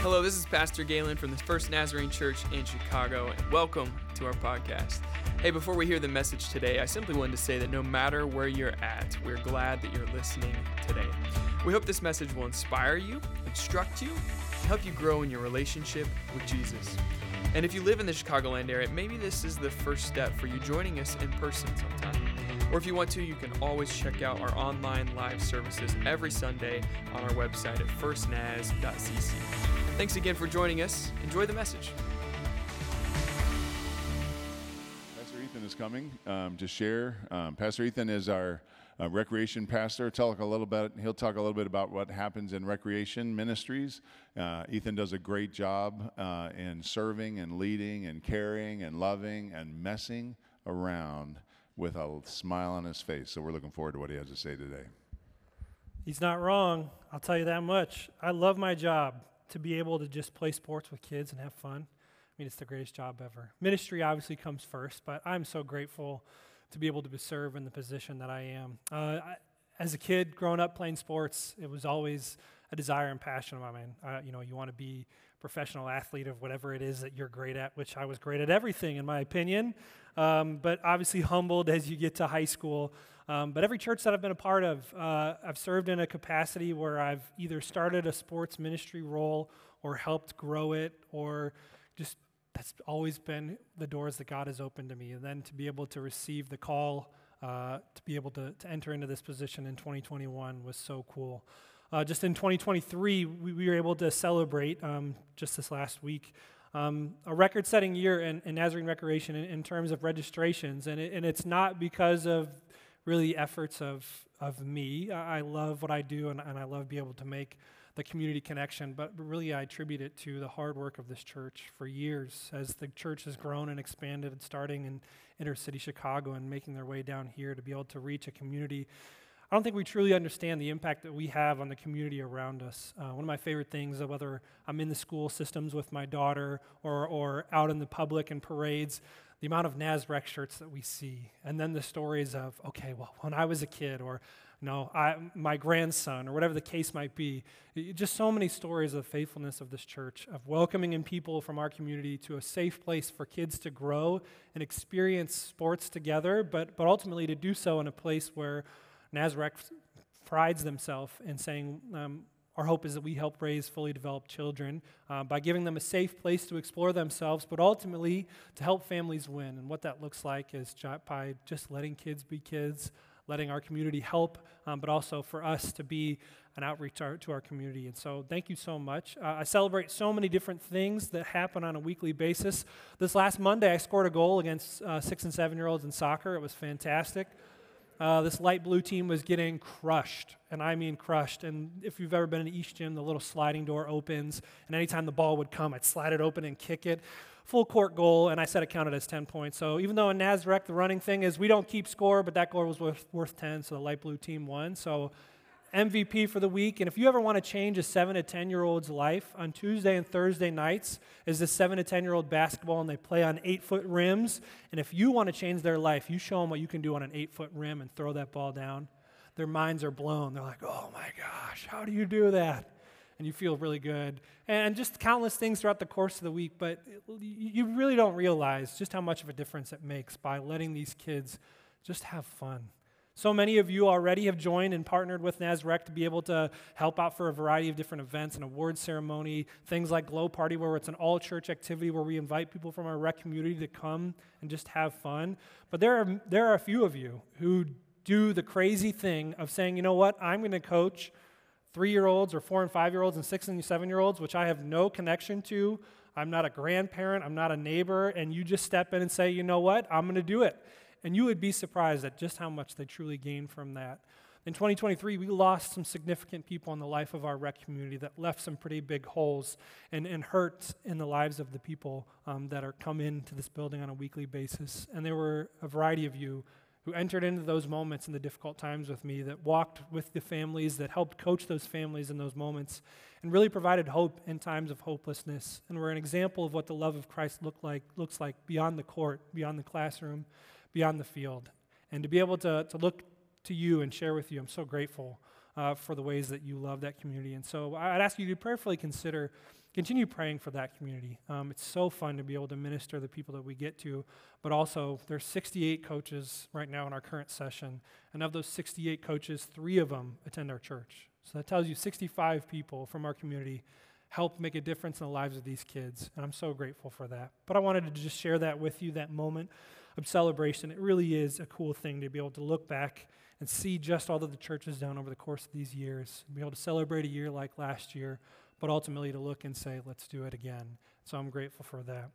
Hello, this is Pastor Galen from the First Nazarene Church in Chicago, and welcome to our podcast. Hey, before we hear the message today, I simply wanted to say that no matter where you're at, we're glad that you're listening today. We hope this message will inspire you, instruct you, and help you grow in your relationship with Jesus. And if you live in the Chicagoland area, maybe this is the first step for you joining us in person sometime. Or if you want to, you can always check out our online live services every Sunday on our website at firstnaz.cc. Thanks again for joining us. Enjoy the message. Pastor Ethan is coming um, to share. Um, pastor Ethan is our uh, recreation pastor. Talk a little bit. He'll talk a little bit about what happens in recreation ministries. Uh, Ethan does a great job uh, in serving and leading and caring and loving and messing around with a smile on his face. So we're looking forward to what he has to say today. He's not wrong. I'll tell you that much. I love my job to be able to just play sports with kids and have fun. I mean, it's the greatest job ever. Ministry obviously comes first, but I'm so grateful to be able to serve in the position that I am. Uh, I, as a kid growing up playing sports, it was always a desire and passion of mine. Uh, you know, you want to be professional athlete of whatever it is that you're great at, which I was great at everything, in my opinion. Um, but obviously humbled as you get to high school. Um, but every church that I've been a part of, uh, I've served in a capacity where I've either started a sports ministry role or helped grow it or just that's always been the doors that God has opened to me. And then to be able to receive the call uh, to be able to, to enter into this position in 2021 was so cool. Uh, just in 2023, we, we, were able to celebrate um, just this last week um, a record setting year in, in Nazarene Recreation in, in, terms of registrations. And, it, and it's not because of really efforts of, of me. I, I love what I do and, and I love being able to make the community connection, but really I attribute it to the hard work of this church for years as the church has grown and expanded, starting in inner city Chicago and making their way down here to be able to reach a community. I don't think we truly understand the impact that we have on the community around us. Uh, one of my favorite things, whether I'm in the school systems with my daughter or, or out in the public and parades, the amount of NASREC shirts that we see, and then the stories of, okay, well, when I was a kid, or no, I, my grandson, or whatever the case might be. Just so many stories of faithfulness of this church, of welcoming in people from our community to a safe place for kids to grow and experience sports together, but, but ultimately to do so in a place where NASREC prides themselves in saying, um, our hope is that we help raise fully developed children uh, by giving them a safe place to explore themselves, but ultimately to help families win. And what that looks like is by just letting kids be kids, letting our community help, um, but also for us to be an outreach to our community. And so, thank you so much. Uh, I celebrate so many different things that happen on a weekly basis. This last Monday, I scored a goal against uh, six and seven year olds in soccer. It was fantastic. Uh, this light blue team was getting crushed, and I mean crushed. And if you've ever been in East Gym, the little sliding door opens, and anytime the ball would come, I'd slide it open and kick it full court goal, and I said it counted as 10 points. So even though in NASREC the running thing is we don't keep score, but that goal was worth, worth 10, so the light blue team won. So MVP for the week. And if you ever want to change a 7 to 10 year old's life, on Tuesday and Thursday nights is the 7 to 10 year old basketball, and they play on 8 foot rims. And if you want to change their life, you show them what you can do on an 8 foot rim and throw that ball down. Their minds are blown. They're like, oh my gosh, how do you do that? and you feel really good. And just countless things throughout the course of the week, but you really don't realize just how much of a difference it makes by letting these kids just have fun. So many of you already have joined and partnered with NASREC to be able to help out for a variety of different events, an award ceremony, things like Glow Party, where it's an all church activity where we invite people from our rec community to come and just have fun. But there are, there are a few of you who do the crazy thing of saying, you know what, I'm going to coach three year olds or four and five year olds and six and seven year olds, which I have no connection to. I'm not a grandparent, I'm not a neighbor, and you just step in and say, you know what, I'm going to do it. And you would be surprised at just how much they truly gain from that. In 2023, we lost some significant people in the life of our rec community that left some pretty big holes and, and hurt in the lives of the people um, that are come into this building on a weekly basis. And there were a variety of you who entered into those moments in the difficult times with me, that walked with the families, that helped coach those families in those moments, and really provided hope in times of hopelessness. And were an example of what the love of Christ look like, looks like beyond the court, beyond the classroom, beyond the field. And to be able to, to look to you and share with you, I'm so grateful uh, for the ways that you love that community. And so I'd ask you to prayerfully consider continue praying for that community. Um, it's so fun to be able to minister the people that we get to, but also there's 68 coaches right now in our current session, and of those 68 coaches, three of them attend our church. So that tells you 65 people from our community help make a difference in the lives of these kids, and I'm so grateful for that. But I wanted to just share that with you, that moment of celebration. It really is a cool thing to be able to look back and see just all that the church has done over the course of these years, be able to celebrate a year like last year but ultimately to look and say, let's do it again. So I'm grateful for that.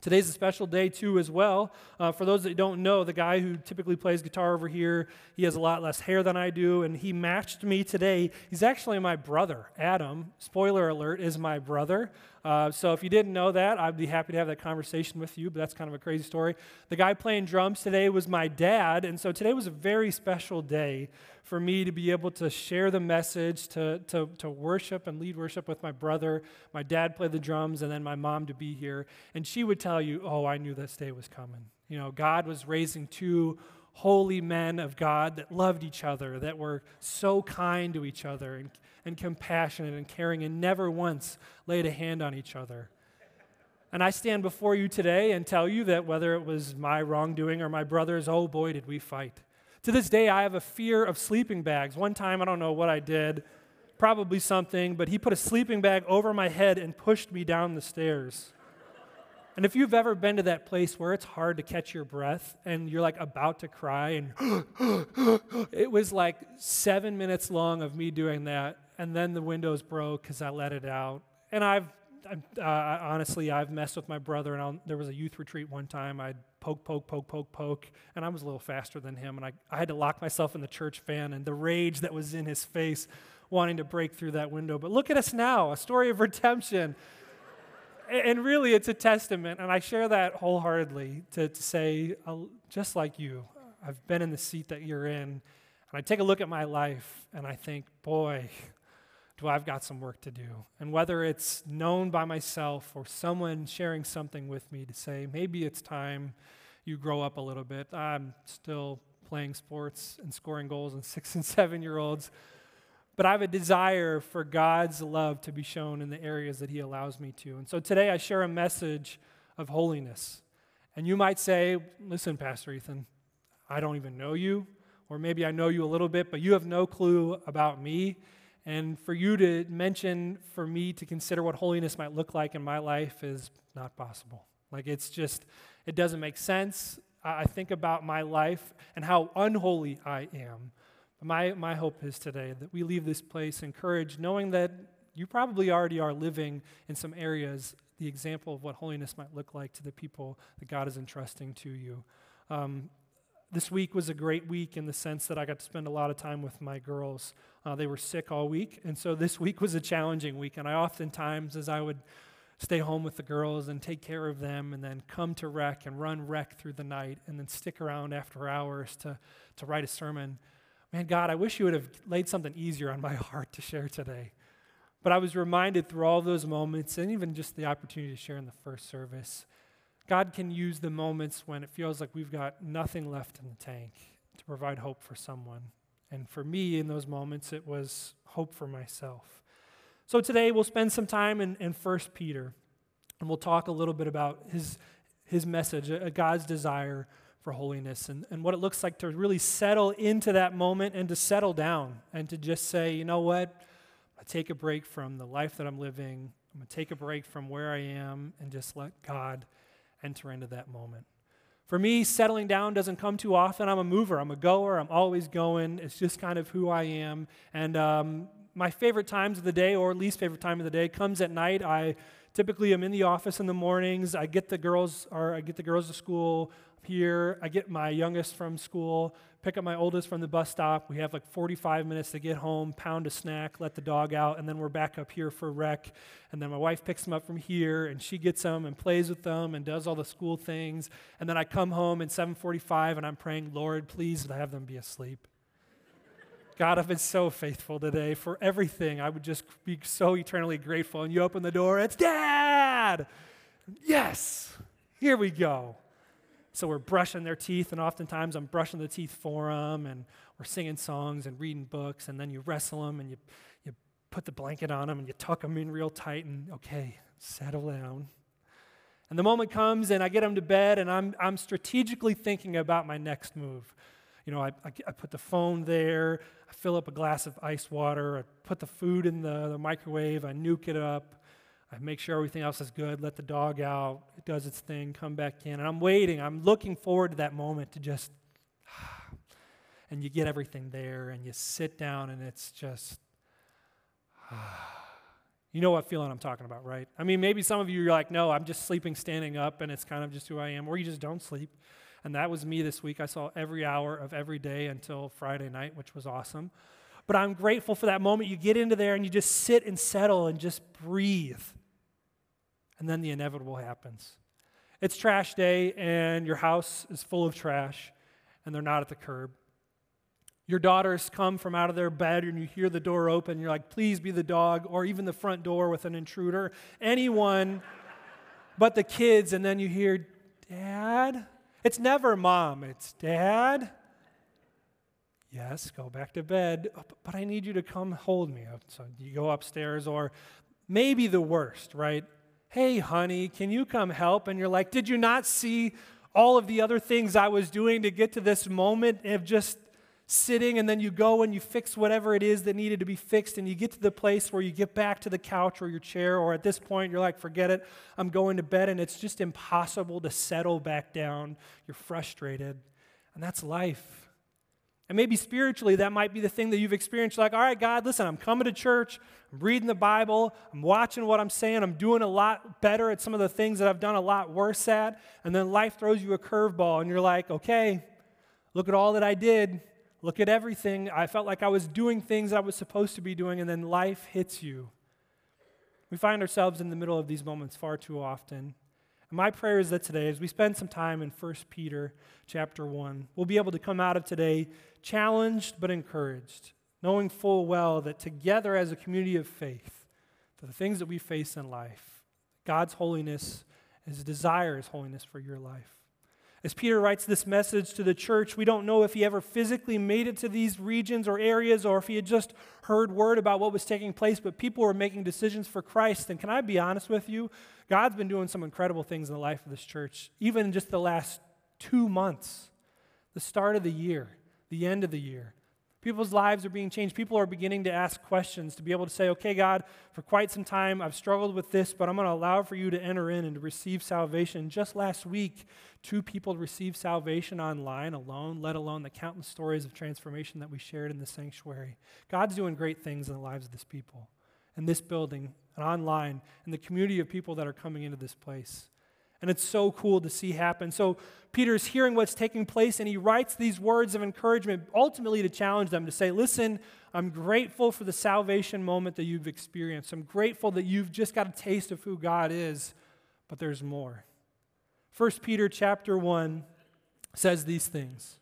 Today's a special day, too, as well. Uh, for those that don't know, the guy who typically plays guitar over here, he has a lot less hair than I do, and he matched me today. He's actually my brother. Adam, spoiler alert, is my brother. Uh, so if you didn't know that, I'd be happy to have that conversation with you, but that's kind of a crazy story. The guy playing drums today was my dad, and so today was a very special day for me to be able to share the message, to, to, to worship and lead worship with my brother. My dad played the drums, and then my mom to be here. And she would tell you, Oh, I knew this day was coming. You know, God was raising two holy men of God that loved each other, that were so kind to each other and, and compassionate and caring, and never once laid a hand on each other. And I stand before you today and tell you that whether it was my wrongdoing or my brother's, oh boy, did we fight. To this day, I have a fear of sleeping bags. One time, I don't know what I did, probably something, but he put a sleeping bag over my head and pushed me down the stairs. And if you've ever been to that place where it's hard to catch your breath and you're like about to cry, and it was like seven minutes long of me doing that, and then the windows broke because I let it out. And I've uh, honestly, I've messed with my brother, and I'll, there was a youth retreat one time. I'd poke, poke, poke, poke, poke, and I was a little faster than him, and I, I had to lock myself in the church van, and the rage that was in his face wanting to break through that window. But look at us now, a story of redemption. and really, it's a testament, and I share that wholeheartedly to, to say, uh, just like you, I've been in the seat that you're in, and I take a look at my life, and I think, boy, do I've got some work to do. And whether it's known by myself or someone sharing something with me to say, maybe it's time you grow up a little bit. I'm still playing sports and scoring goals in six and seven year olds. But I have a desire for God's love to be shown in the areas that He allows me to. And so today I share a message of holiness. And you might say, listen, Pastor Ethan, I don't even know you, or maybe I know you a little bit, but you have no clue about me. And for you to mention, for me to consider what holiness might look like in my life is not possible. Like, it's just, it doesn't make sense. I think about my life and how unholy I am. My, my hope is today that we leave this place encouraged, knowing that you probably already are living in some areas the example of what holiness might look like to the people that God is entrusting to you. Um, this week was a great week in the sense that I got to spend a lot of time with my girls. Uh, they were sick all week, and so this week was a challenging week. And I oftentimes, as I would stay home with the girls and take care of them, and then come to rec and run rec through the night, and then stick around after hours to, to write a sermon. Man, God, I wish you would have laid something easier on my heart to share today. But I was reminded through all those moments, and even just the opportunity to share in the first service, God can use the moments when it feels like we've got nothing left in the tank to provide hope for someone. And for me, in those moments, it was hope for myself. So today we'll spend some time in, in 1 Peter, and we'll talk a little bit about his, his message, a, God's desire for holiness, and, and what it looks like to really settle into that moment and to settle down and to just say, you know what? I take a break from the life that I'm living. I'm going to take a break from where I am and just let God enter into that moment. For me, settling down doesn't come too often. I'm a mover, I'm a goer, I'm always going. It's just kind of who I am. And um, my favorite times of the day, or least favorite time of the day, comes at night. I typically am in the office in the mornings. I get the girls, or I get the girls to school here. I get my youngest from school, pick up my oldest from the bus stop. We have like 45 minutes to get home, pound a snack, let the dog out, and then we're back up here for rec. And then my wife picks them up from here, and she gets them and plays with them and does all the school things. And then I come home at 7:45, and I'm praying, Lord, please have them be asleep. God, I've been so faithful today for everything. I would just be so eternally grateful. And you open the door, it's Dad! Yes! Here we go. So we're brushing their teeth, and oftentimes I'm brushing the teeth for them, and we're singing songs and reading books, and then you wrestle them, and you, you put the blanket on them, and you tuck them in real tight, and okay, settle down. And the moment comes, and I get them to bed, and I'm, I'm strategically thinking about my next move. You know, I, I, I, put the phone there, I fill up a glass of ice water, I put the food in the, the microwave, I nuke it up, I make sure everything else is good, let the dog out, it does its thing, come back in. And I'm waiting, I'm looking forward to that moment to just, and you get everything there, and you sit down, and it's just, you know what feeling I'm talking about, right? I mean, maybe some of you are like, no, I'm just sleeping standing up, and it's kind of just who I am, or you just don't sleep. And that was me this week. I saw every hour of every day until Friday night, which was awesome. But I'm grateful for that moment. You get into there and you just sit and settle and just breathe. And then the inevitable happens. It's trash day, and your house is full of trash, and they're not at the curb. Your daughters come from out of their bed, and you hear the door open. You're like, please be the dog, or even the front door with an intruder. Anyone but the kids. And then you hear, Dad? It's never mom, it's dad. Yes, go back to bed, oh, but I need you to come hold me. Oh, so you go upstairs, or maybe the worst, right? Hey, honey, can you come help? And you're like, Did you not see all of the other things I was doing to get to this moment of just sitting and then you go and you fix whatever it is that needed to be fixed and you get to the place where you get back to the couch or your chair or at this point you're like forget it i'm going to bed and it's just impossible to settle back down. You're frustrated and that's life. And maybe spiritually that might be the thing that you've experienced. Like all right god listen i'm coming to church i'm reading the bible i'm watching what i'm saying i'm doing a lot better at some of the things that i've done a lot worse at. And then life throws you a curveball and you're like okay look at all that i did look at everything. I felt like I was doing things I was supposed to be doing, and then life hits you. We find ourselves in the middle of these moments far too often. And my prayer is that today, as we spend some time in 1 Peter chapter 1, we'll be able to come out of today challenged but encouraged, knowing full well that together as a community of faith, for the things that we face in life, God's holiness, His desire is holiness for your life. As Peter writes this message to the church, we don't know if he ever physically made it to these regions or areas or if he had just heard word about what was taking place, but people were making decisions for Christ. And can I be honest with you? God's been doing some incredible things in the life of this church, even in just the last two months, the start of the year, the end of the year. People's lives are being changed. People are beginning to ask questions to be able to say, okay, God, for quite some time I've struggled with this, but I'm going to allow for you to enter in and to receive salvation. Just last week, two people received salvation online alone, let alone the countless stories of transformation that we shared in the sanctuary. God's doing great things in the lives of this people, in this building, and online, and the community of people that are coming into this place. And it's so cool to see happen. So Peter's hearing what's taking place, and he writes these words of encouragement, ultimately to challenge them to say, Listen, I'm grateful for the salvation moment that you've experienced. I'm grateful that you've just got a taste of who God is, but there's more. 1 Peter chapter 1 says these things.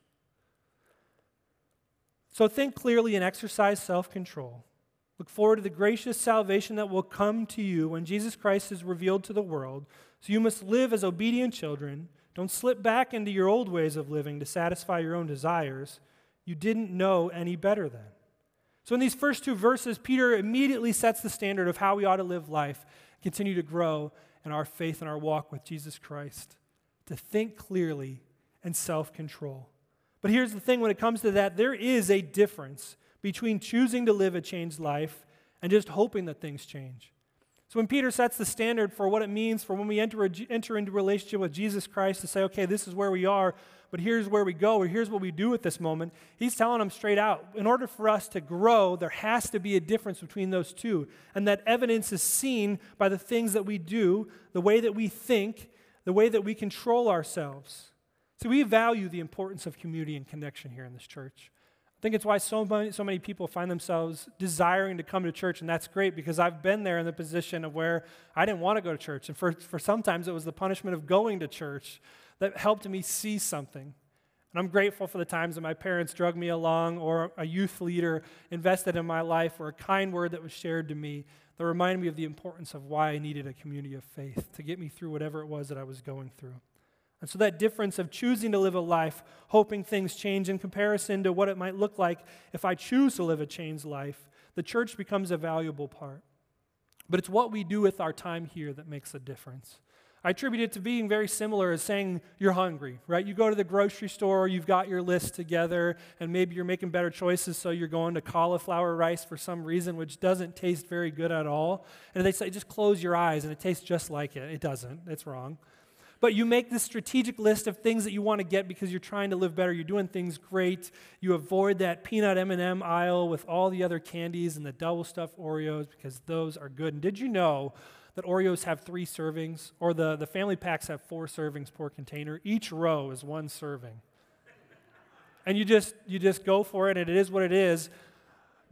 So think clearly and exercise self control. Look forward to the gracious salvation that will come to you when Jesus Christ is revealed to the world. So you must live as obedient children. Don't slip back into your old ways of living to satisfy your own desires. You didn't know any better then. So, in these first two verses, Peter immediately sets the standard of how we ought to live life, continue to grow in our faith and our walk with Jesus Christ, to think clearly and self control. But here's the thing when it comes to that, there is a difference between choosing to live a changed life and just hoping that things change. So when Peter sets the standard for what it means for when we enter, enter into relationship with Jesus Christ to say, okay, this is where we are, but here's where we go, or here's what we do at this moment, he's telling them straight out in order for us to grow, there has to be a difference between those two. And that evidence is seen by the things that we do, the way that we think, the way that we control ourselves. So we value the importance of community and connection here in this church. I think it's why so many, so many people find themselves desiring to come to church, and that's great because I've been there in the position of where I didn't want to go to church. And for, for sometimes it was the punishment of going to church that helped me see something. And I'm grateful for the times that my parents drug me along, or a youth leader invested in my life, or a kind word that was shared to me that reminded me of the importance of why I needed a community of faith to get me through whatever it was that I was going through. And so, that difference of choosing to live a life, hoping things change in comparison to what it might look like if I choose to live a changed life, the church becomes a valuable part. But it's what we do with our time here that makes a difference. I attribute it to being very similar as saying you're hungry, right? You go to the grocery store, you've got your list together, and maybe you're making better choices, so you're going to cauliflower rice for some reason, which doesn't taste very good at all. And they say, just close your eyes, and it tastes just like it. It doesn't, it's wrong. But you make this strategic list of things that you want to get because you're trying to live better. You're doing things great. You avoid that peanut M&M aisle with all the other candies and the double stuffed Oreos because those are good. And did you know that Oreos have three servings, or the, the family packs have four servings per container. Each row is one serving. and you just you just go for it, and it is what it is.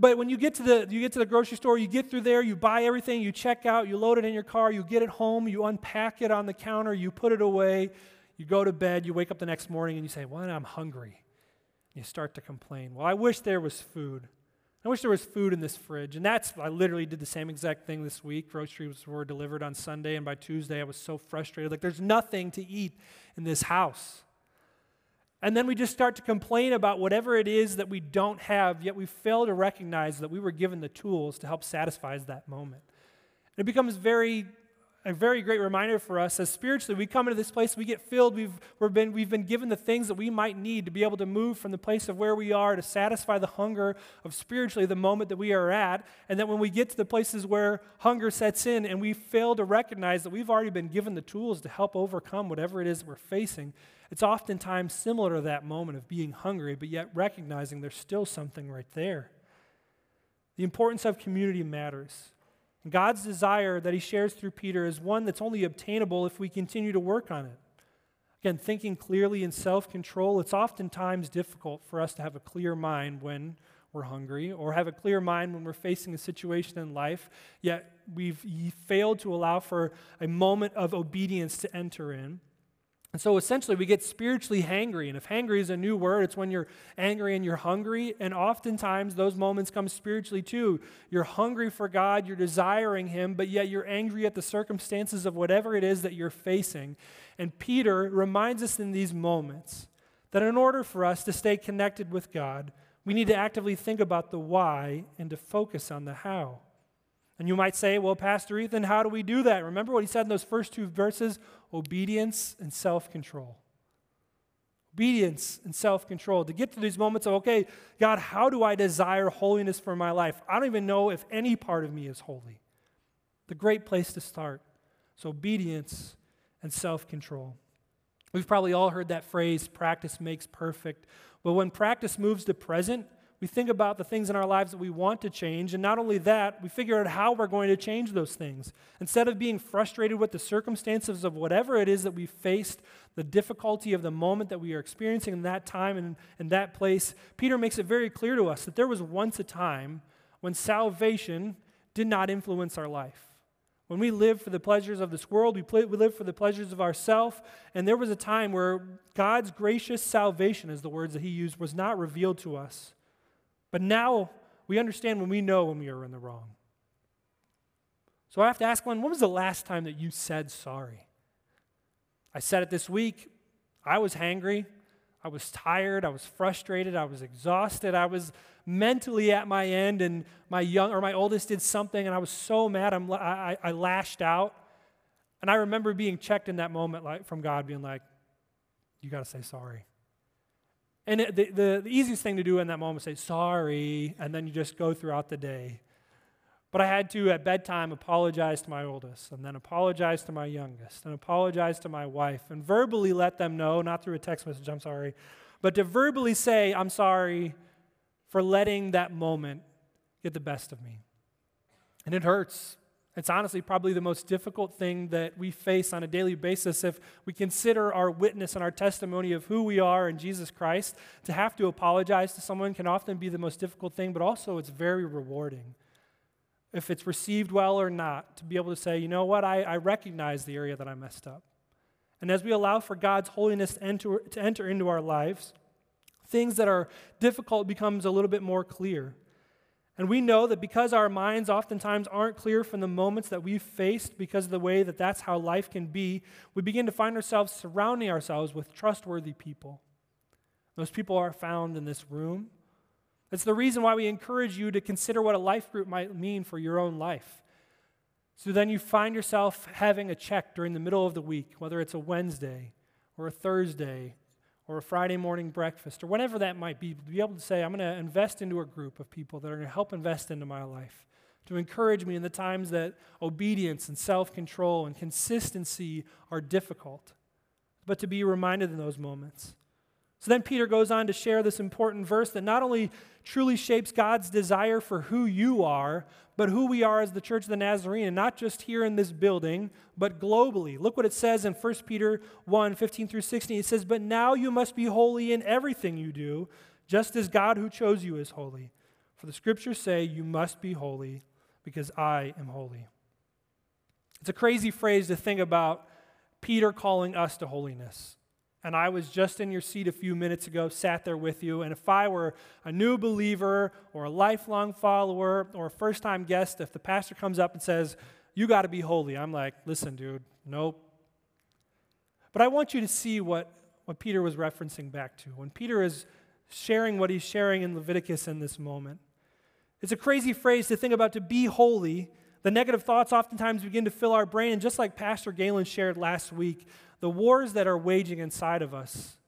But when you get to the you get to the grocery store, you get through there, you buy everything, you check out, you load it in your car, you get it home, you unpack it on the counter, you put it away, you go to bed, you wake up the next morning and you say, "Well, I'm hungry." You start to complain. Well, I wish there was food. I wish there was food in this fridge. And that's, I literally did the same exact thing this week. Groceries were delivered on Sunday, and by Tuesday I was so frustrated. Like, there's nothing to eat in this house. And then we just start to complain about whatever it is that we don't have, yet we fail to recognize that we were given the tools to help satisfy that moment. And it becomes very a very great reminder for us as spiritually we come into this place, we get filled, we've, we've, been, we've been given the things that we might need to be able to move from the place of where we are to satisfy the hunger of spiritually the moment that we are at. And that when we get to the places where hunger sets in and we fail to recognize that we've already been given the tools to help overcome whatever it is that we're facing, it's oftentimes similar to that moment of being hungry, but yet recognizing there's still something right there. The importance of community matters. God's desire that he shares through Peter is one that's only obtainable if we continue to work on it. Again, thinking clearly in self control, it's oftentimes difficult for us to have a clear mind when we're hungry or have a clear mind when we're facing a situation in life, yet we've failed to allow for a moment of obedience to enter in. And so essentially, we get spiritually hangry. And if hangry is a new word, it's when you're angry and you're hungry. And oftentimes, those moments come spiritually too. You're hungry for God, you're desiring Him, but yet you're angry at the circumstances of whatever it is that you're facing. And Peter reminds us in these moments that in order for us to stay connected with God, we need to actively think about the why and to focus on the how. And you might say, well, Pastor Ethan, how do we do that? Remember what he said in those first two verses? Obedience and self control. Obedience and self control. To get to these moments of, okay, God, how do I desire holiness for my life? I don't even know if any part of me is holy. The great place to start. So, obedience and self control. We've probably all heard that phrase, practice makes perfect. But when practice moves to present, we think about the things in our lives that we want to change, and not only that, we figure out how we're going to change those things. Instead of being frustrated with the circumstances of whatever it is that we faced, the difficulty of the moment that we are experiencing in that time and in that place, Peter makes it very clear to us that there was once a time when salvation did not influence our life. When we live for the pleasures of this world, we, play, we live for the pleasures of ourself. And there was a time where God's gracious salvation, as the words that he used, was not revealed to us. But now we understand when we know when we are in the wrong. So I have to ask one, when was the last time that you said sorry? I said it this week. I was hangry. I was tired. I was frustrated. I was exhausted. I was mentally at my end, and my young or my oldest did something, and I was so mad. I'm, I, I lashed out. And I remember being checked in that moment like, from God, being like, You got to say sorry. And it, the, the, the easiest thing to do in that moment is say, sorry, and then you just go throughout the day. But I had to, at bedtime, apologize to my oldest, and then apologize to my youngest, and apologize to my wife, and verbally let them know, not through a text message, I'm sorry, but to verbally say, I'm sorry for letting that moment get the best of me. And it hurts. It's honestly probably the most difficult thing that we face on a daily basis if we consider our witness and our testimony of who we are in Jesus Christ. To have to apologize to someone can often be the most difficult thing, but also it's very rewarding. If it's received well or not, to be able to say, you know what, I, I recognize the area that I messed up. And as we allow for God's holiness to enter, to enter into our lives, things that are difficult becomes a little bit more clear. And we know that because our minds oftentimes aren't clear from the moments that we've faced, because of the way that that's how life can be, we begin to find ourselves surrounding ourselves with trustworthy people. Those people are found in this room. That's the reason why we encourage you to consider what a life group might mean for your own life. So then you find yourself having a check during the middle of the week, whether it's a Wednesday or a Thursday or a Friday morning breakfast or whatever that might be, to be able to say, I'm going to invest into a group of people that are going to help invest into my life, to encourage me in the times that obedience and self control and consistency are difficult, but to be reminded in those moments. So then Peter goes on to share this important verse that not only truly shapes God's desire for who you are, but who we are as the Church of the Nazarene, and not just here in this building, but globally. Look what it says in 1 Peter 1 15 through 16. It says, But now you must be holy in everything you do, just as God who chose you is holy. For the scriptures say, You must be holy, because I am holy. It's a crazy phrase to think about Peter calling us to holiness and I was just in your seat a few minutes ago, sat there with you, and if I were a new believer or a lifelong follower or a first time guest, if the pastor comes up and says, You got to be holy, I'm like, Listen, dude, nope. But I want you to see what, what Peter was referencing back to. When Peter is sharing what he's sharing in Leviticus in this moment, it's a crazy phrase to think about to be holy. The negative thoughts oftentimes begin to fill our brain, and just like Pastor Galen shared last week, the wars that are waging inside of us,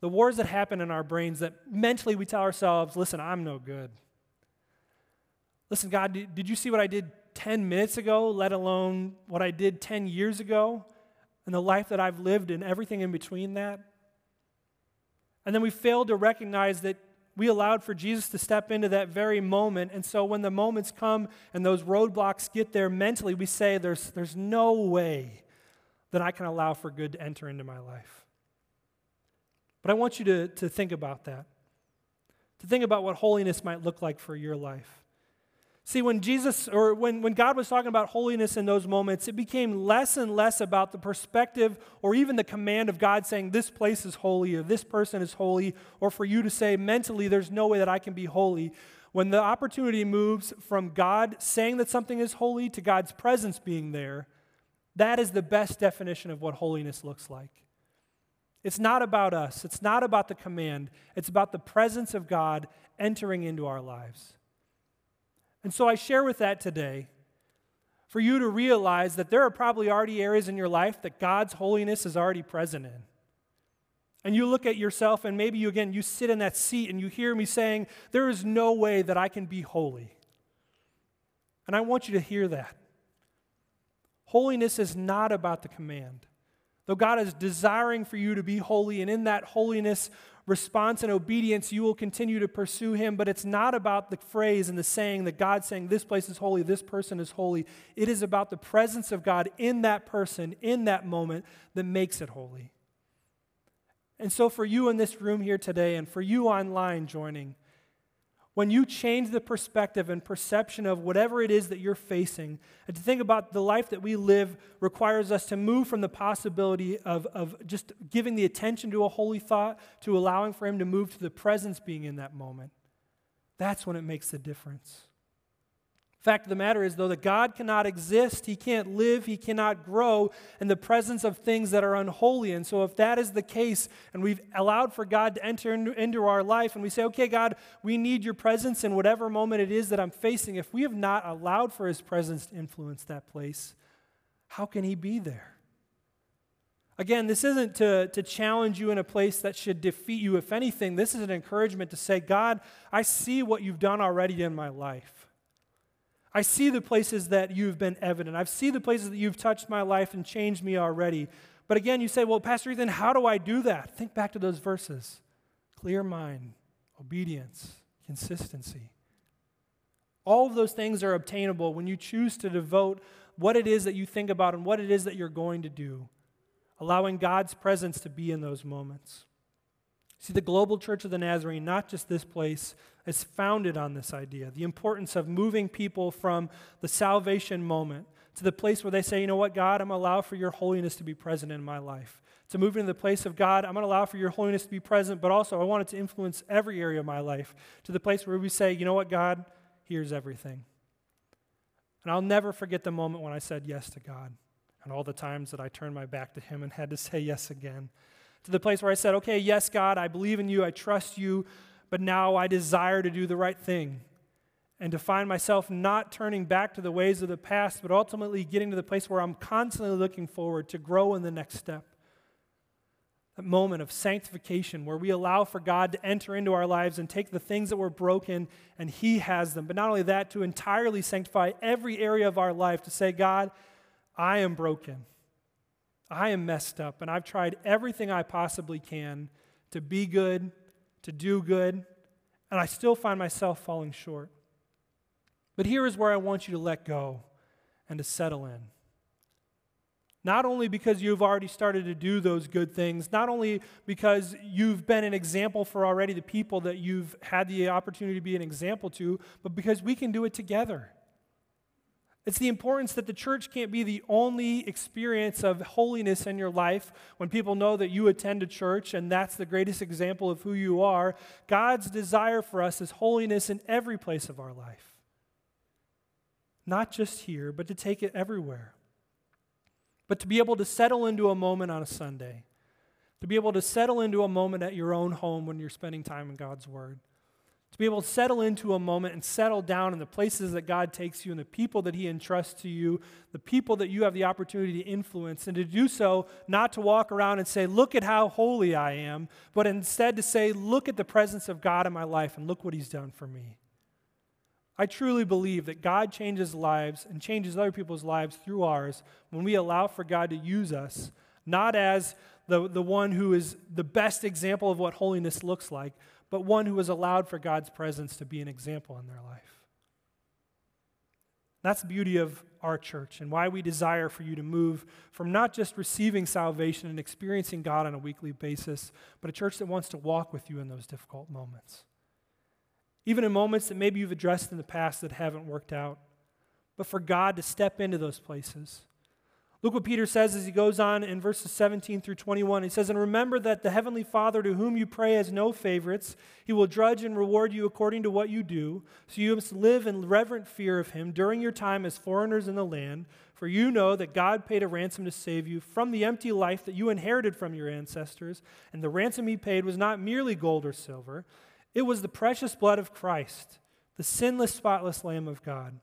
the wars that happen in our brains that mentally we tell ourselves, listen, I'm no good. Listen, God, did you see what I did 10 minutes ago, let alone what I did 10 years ago, and the life that I've lived and everything in between that? And then we fail to recognize that we allowed for Jesus to step into that very moment. And so when the moments come and those roadblocks get there mentally, we say, there's, there's no way that I can allow for good to enter into my life. But I want you to, to think about that, to think about what holiness might look like for your life. See, when Jesus or when, when God was talking about holiness in those moments, it became less and less about the perspective or even the command of God saying, This place is holy, or this person is holy, or for you to say mentally, There's no way that I can be holy. When the opportunity moves from God saying that something is holy to God's presence being there, that is the best definition of what holiness looks like. It's not about us, it's not about the command, it's about the presence of God entering into our lives. And so I share with that today for you to realize that there are probably already areas in your life that God's holiness is already present in. And you look at yourself, and maybe you again, you sit in that seat and you hear me saying, There is no way that I can be holy. And I want you to hear that. Holiness is not about the command. Though God is desiring for you to be holy, and in that holiness, response and obedience, you will continue to pursue Him. But it's not about the phrase and the saying that God's saying, This place is holy, this person is holy. It is about the presence of God in that person, in that moment, that makes it holy. And so, for you in this room here today, and for you online joining, when you change the perspective and perception of whatever it is that you're facing, and to think about the life that we live requires us to move from the possibility of, of just giving the attention to a holy thought to allowing for Him to move to the presence being in that moment. That's when it makes the difference. Fact of the matter is, though, that God cannot exist, He can't live, He cannot grow in the presence of things that are unholy. And so, if that is the case, and we've allowed for God to enter into, our life, and we say, okay, God, we need your presence in whatever moment it is that I'm facing, if we have not allowed for His presence to influence that place, how can He be there? Again, this isn't to, to challenge you in a place that should defeat you. If anything, this is an encouragement to say, God, I see what you've done already in my life. I see the places that you've been evident. I see the places that you've touched my life and changed me already. But again, you say, well, Pastor Ethan, how do I do that? Think back to those verses clear mind, obedience, consistency. All of those things are obtainable when you choose to devote what it is that you think about and what it is that you're going to do, allowing God's presence to be in those moments. See, the global church of the Nazarene, not just this place, is founded on this idea the importance of moving people from the salvation moment to the place where they say, you know what, God, I'm going to allow for your holiness to be present in my life. To move into the place of God, I'm going to allow for your holiness to be present, but also I want it to influence every area of my life. To the place where we say, you know what, God, here's everything. And I'll never forget the moment when I said yes to God and all the times that I turned my back to Him and had to say yes again. To the place where I said, okay, yes, God, I believe in you, I trust you, but now I desire to do the right thing. And to find myself not turning back to the ways of the past, but ultimately getting to the place where I'm constantly looking forward to grow in the next step that moment of sanctification where we allow for God to enter into our lives and take the things that were broken and He has them. But not only that, to entirely sanctify every area of our life, to say, God, I am broken. I am messed up, and I've tried everything I possibly can to be good, to do good, and I still find myself falling short. But here is where I want you to let go and to settle in. Not only because you've already started to do those good things, not only because you've been an example for already the people that you've had the opportunity to be an example to, but because we can do it together. It's the importance that the church can't be the only experience of holiness in your life when people know that you attend a church and that's the greatest example of who you are. God's desire for us is holiness in every place of our life. Not just here, but to take it everywhere but to be able to settle into a moment on a Sunday, to be able to settle into a moment at your own home when you're spending time in God's Word, to be able to settle into a moment and settle down in the places that God takes you and the people that He entrusts to you, the people that you have the opportunity to influence, and to do so not to walk around and say, Look at how holy I am, but instead to say, Look at the presence of God in my life and look what He's done for me. I truly believe that God changes lives and changes other people's lives through ours when we allow for God to use us, not as the, the one who is the best example of what holiness looks like, but one who has allowed for God's presence to be an example in their life. That's the beauty of our church and why we desire for you to move from not just receiving salvation and experiencing God on a weekly basis, but a church that wants to walk with you in those difficult moments even in moments that maybe you've addressed in the past that haven't worked out, but for God to step into those places. Look what Peter says as he goes on in verses 17 through 21. He says, And remember that the heavenly Father to whom you pray has no favorites. He will judge and reward you according to what you do. So you must live in reverent fear of him during your time as foreigners in the land. For you know that God paid a ransom to save you from the empty life that you inherited from your ancestors. And the ransom he paid was not merely gold or silver. It was the precious blood of Christ, the sinless, spotless Lamb of God.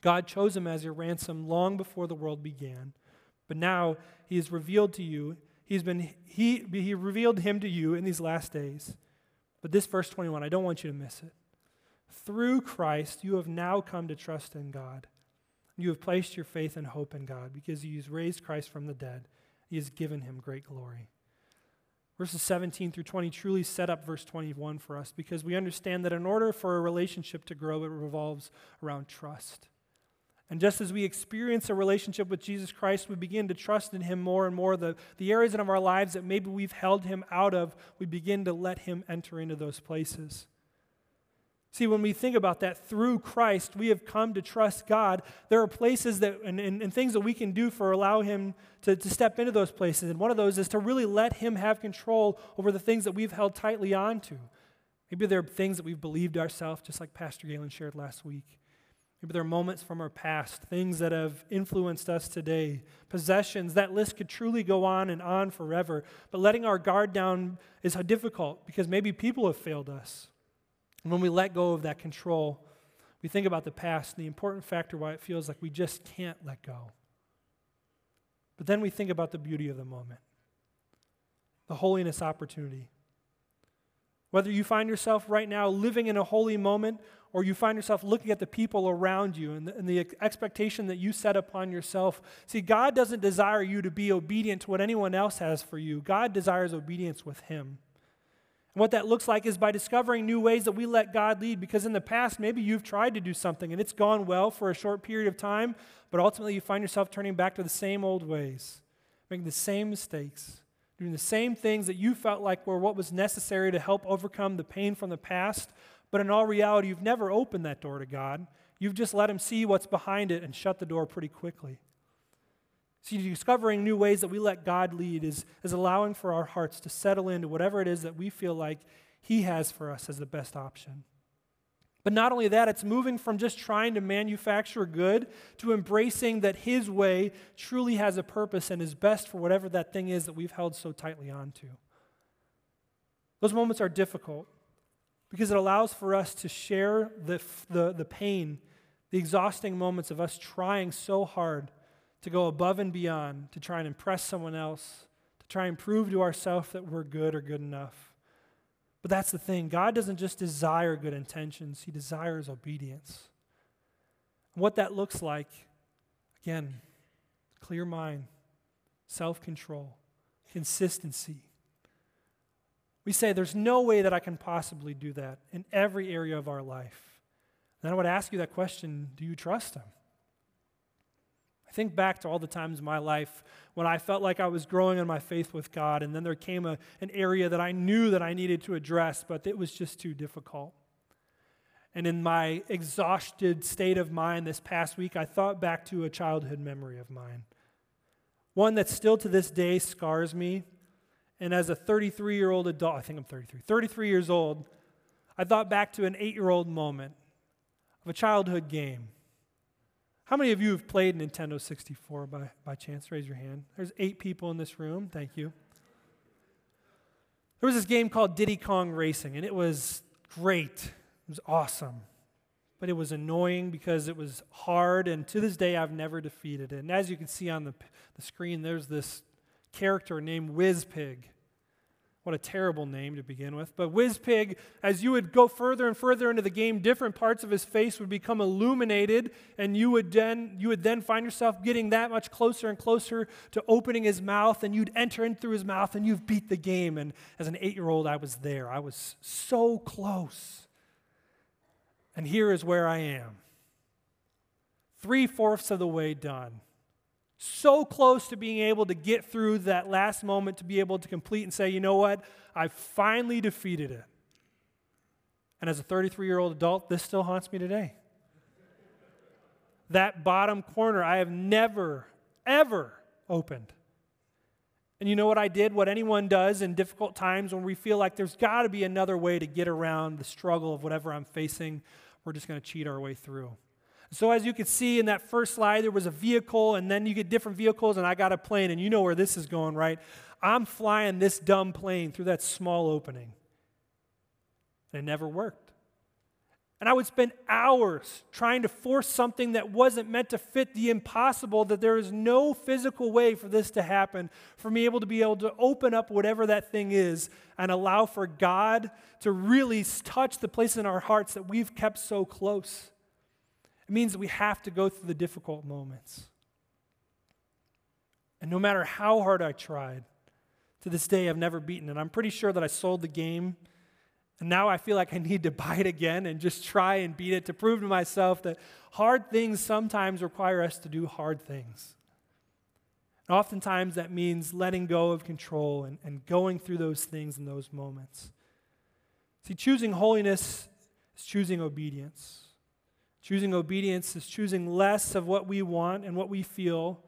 God chose him as your ransom long before the world began. But now he has revealed to you, he's been, he, he revealed him to you in these last days. But this verse 21, I don't want you to miss it. Through Christ, you have now come to trust in God. You have placed your faith and hope in God because he has raised Christ from the dead. He has given him great glory. Verses 17 through 20 truly set up verse 21 for us because we understand that in order for a relationship to grow, it revolves around trust. And just as we experience a relationship with Jesus Christ, we begin to trust in Him more and more. The, the areas of our lives that maybe we've held Him out of, we begin to let Him enter into those places. See, when we think about that, through Christ, we have come to trust God. There are places that, and, and, and, things that we can do for allow Him to, to step into those places. And one of those is to really let Him have control over the things that we've held tightly onto. Maybe there are things that we've believed ourselves, just like Pastor Galen shared last week. Maybe there are moments from our past, things that have influenced us today, possessions. That list could truly go on and on forever. But letting our guard down is difficult because maybe people have failed us. And when we let go of that control, we think about the past, and the important factor why it feels like we just can't let go. But then we think about the beauty of the moment, the holiness opportunity. Whether you find yourself right now living in a holy moment or you find yourself looking at the people around you and the, and the, expectation that you set upon yourself. See, God doesn't desire you to be obedient to what anyone else has for you, God desires obedience with Him. And what that looks like is by discovering new ways that we let God lead. Because in the past, maybe you've tried to do something and it's gone well for a short period of time, but ultimately you find yourself turning back to the same old ways, making the same mistakes, doing the same things that you felt like were what was necessary to help overcome the pain from the past. But in all reality, you've never opened that door to God. You've just let Him see what's behind it and shut the door pretty quickly. See, discovering new ways that we let God lead is, is allowing for our hearts to settle into whatever it is that we feel like He has for us as the best option. But not only that, it's moving from just trying to manufacture good to embracing that His way truly has a purpose and is best for whatever that thing is that we've held so tightly onto. Those moments are difficult because it allows for us to share the, the, the pain, the exhausting moments of us trying so hard to go above and beyond to try and impress someone else, to try and prove to ourselves that we're good or good enough. But that's the thing God doesn't just desire good intentions, He desires obedience. What that looks like, again, clear mind, self control, consistency. We say, There's no way that I can possibly do that in every area of our life. Then I would ask you that question do you trust Him? I think back to all the times in my life when I felt like I was growing in my faith with God, and then there came a, an area that I knew that I needed to address, but it was just too difficult. And in my exhausted state of mind this past week, I thought back to a childhood memory of mine. One that still to this day scars me. And as a 33 year old adult, I think I'm 33, 33 years old, I thought back to an eight year old moment of a childhood game how many of you have played Nintendo 64 by, by chance? Raise your hand. There's eight people in this room. Thank you. There was this game called Diddy Kong Racing, and it was great. It was awesome. But it was annoying because it was hard, and to this day, I've never defeated it. And as you can see on the, the screen, there's this character named Wizpig. What a terrible name to begin with. But Wizpig, as you would go further and further into the game, different parts of his face would become illuminated, and you would then you would then find yourself getting that much closer and closer to opening his mouth, and you'd enter in through his mouth, and you've beat the game. And as an eight-year-old, I was there. I was so close. And here is where I am. Three fourths of the way done so close to being able to get through that last moment to be able to complete and say, you know what? I finally defeated it. And as a 33 year old adult, this still haunts me today. that bottom corner I have never, ever opened. And you know what I did? What anyone does in difficult times when we feel like there's got to be another way to get around the struggle of whatever I'm facing, we're just going to cheat our way through. So, as you can see in that first slide, there was a vehicle, and then you get different vehicles, and I got a plane, and you know where this is going, right? I'm flying this dumb plane through that small opening. And it never worked. And I would spend hours trying to force something that wasn't meant to fit the impossible, that there is no physical way for this to happen, for me able to be able to open up whatever that thing is and allow for God to really touch the place in our hearts that we've kept so close. It means that we have to go through the difficult moments. And no matter how hard I tried, to this day I've never beaten it. I'm pretty sure that I sold the game. And now I feel like I need to buy it again and just try and beat it to prove to myself that hard things sometimes require us to do hard things. And oftentimes that means letting go of control and, and going through those things in those moments. See, choosing holiness is choosing obedience. Choosing obedience is choosing less of what we want and what we feel,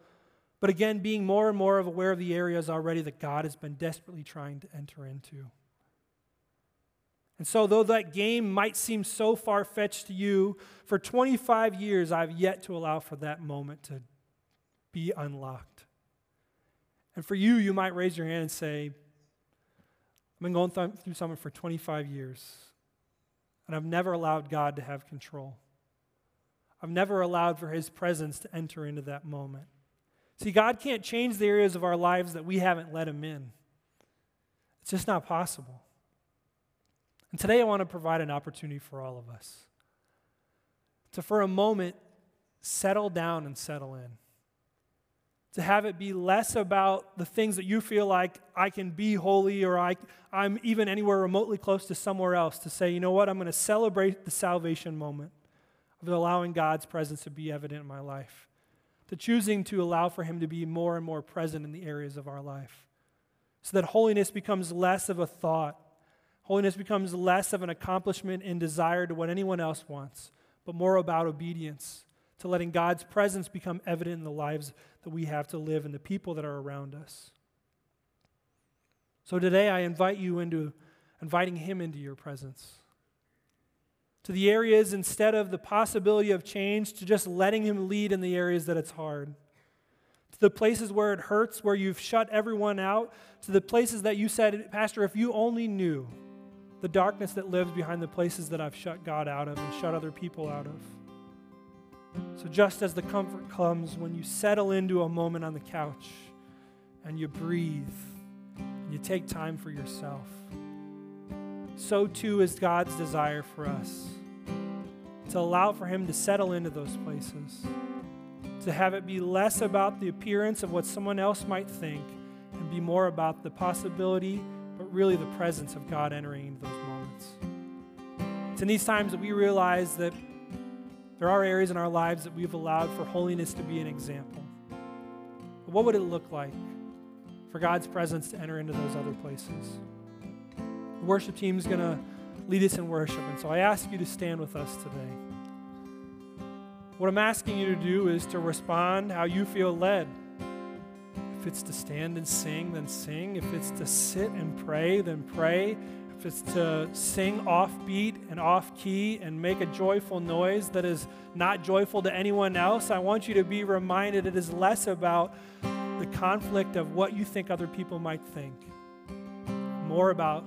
but again, being more and more aware of the areas already that God has been desperately trying to enter into. And so, though that game might seem so far fetched to you, for 25 years I've yet to allow for that moment to be unlocked. And for you, you might raise your hand and say, I've been going th- through something for 25 years, and I've never allowed God to have control. I've never allowed for his presence to enter into that moment. See, God can't change the areas of our lives that we haven't let him in. It's just not possible. And today I want to provide an opportunity for all of us to, for a moment, settle down and settle in. To have it be less about the things that you feel like I can be holy or I, I'm even anywhere remotely close to somewhere else. To say, you know what, I'm going to celebrate the salvation moment of allowing God's presence to be evident in my life, to choosing to allow for Him to be more and more present in the areas of our life, so that holiness becomes less of a thought. Holiness becomes less of an accomplishment and desire to what anyone else wants, but more about obedience, to letting God's presence become evident in the lives that we have to live and the people that are around us. So today I invite you into inviting Him into your presence to the areas instead of the possibility of change, to just letting Him lead in the areas that it's hard. To the places where it hurts, where you've shut everyone out, to the places that you said, Pastor, if you only knew the darkness that lives behind the places that I've shut God out of and shut other people out of. So, just as the comfort comes when you settle into a moment on the couch and you breathe and you take time for yourself, so too is God's desire for us to allow for Him to settle into those places, to have it be less about the appearance of what someone else might think and be more about the possibility, but really the presence of God entering into those moments. It's in these times that we realize that there are areas in our lives that we've allowed for holiness to be an example. But what would it look like for God's presence to enter into those other places? The worship team is going to lead us in worship, and so I ask you to stand with us today. What I'm asking you to do is to respond how you feel led. If it's to stand and sing, then sing. If it's to sit and pray, then pray. If it's to sing off beat and off key and make a joyful noise that is not joyful to anyone else, I want you to be reminded it is less about the conflict of what you think other people might think, more about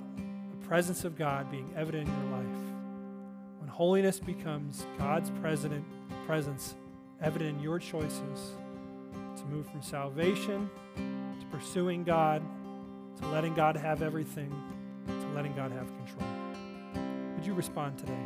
presence of God being evident in your life. When holiness becomes God's president, presence evident in your choices to move from salvation to pursuing God to letting God have everything to letting God have control. Would you respond today?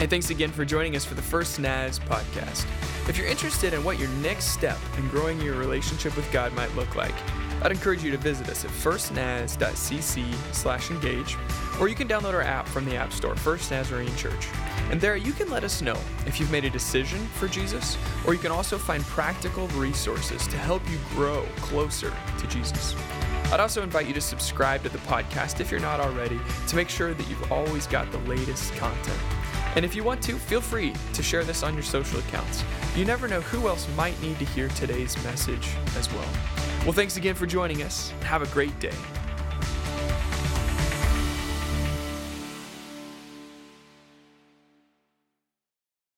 And thanks again for joining us for the First Naz podcast. If you're interested in what your next step in growing your relationship with God might look like, I'd encourage you to visit us at firstnaz.cc slash engage, or you can download our app from the App Store, First Nazarene Church. And there you can let us know if you've made a decision for Jesus, or you can also find practical resources to help you grow closer to Jesus. I'd also invite you to subscribe to the podcast if you're not already to make sure that you've always got the latest content. And if you want to, feel free to share this on your social accounts. You never know who else might need to hear today's message as well. Well, thanks again for joining us. Have a great day.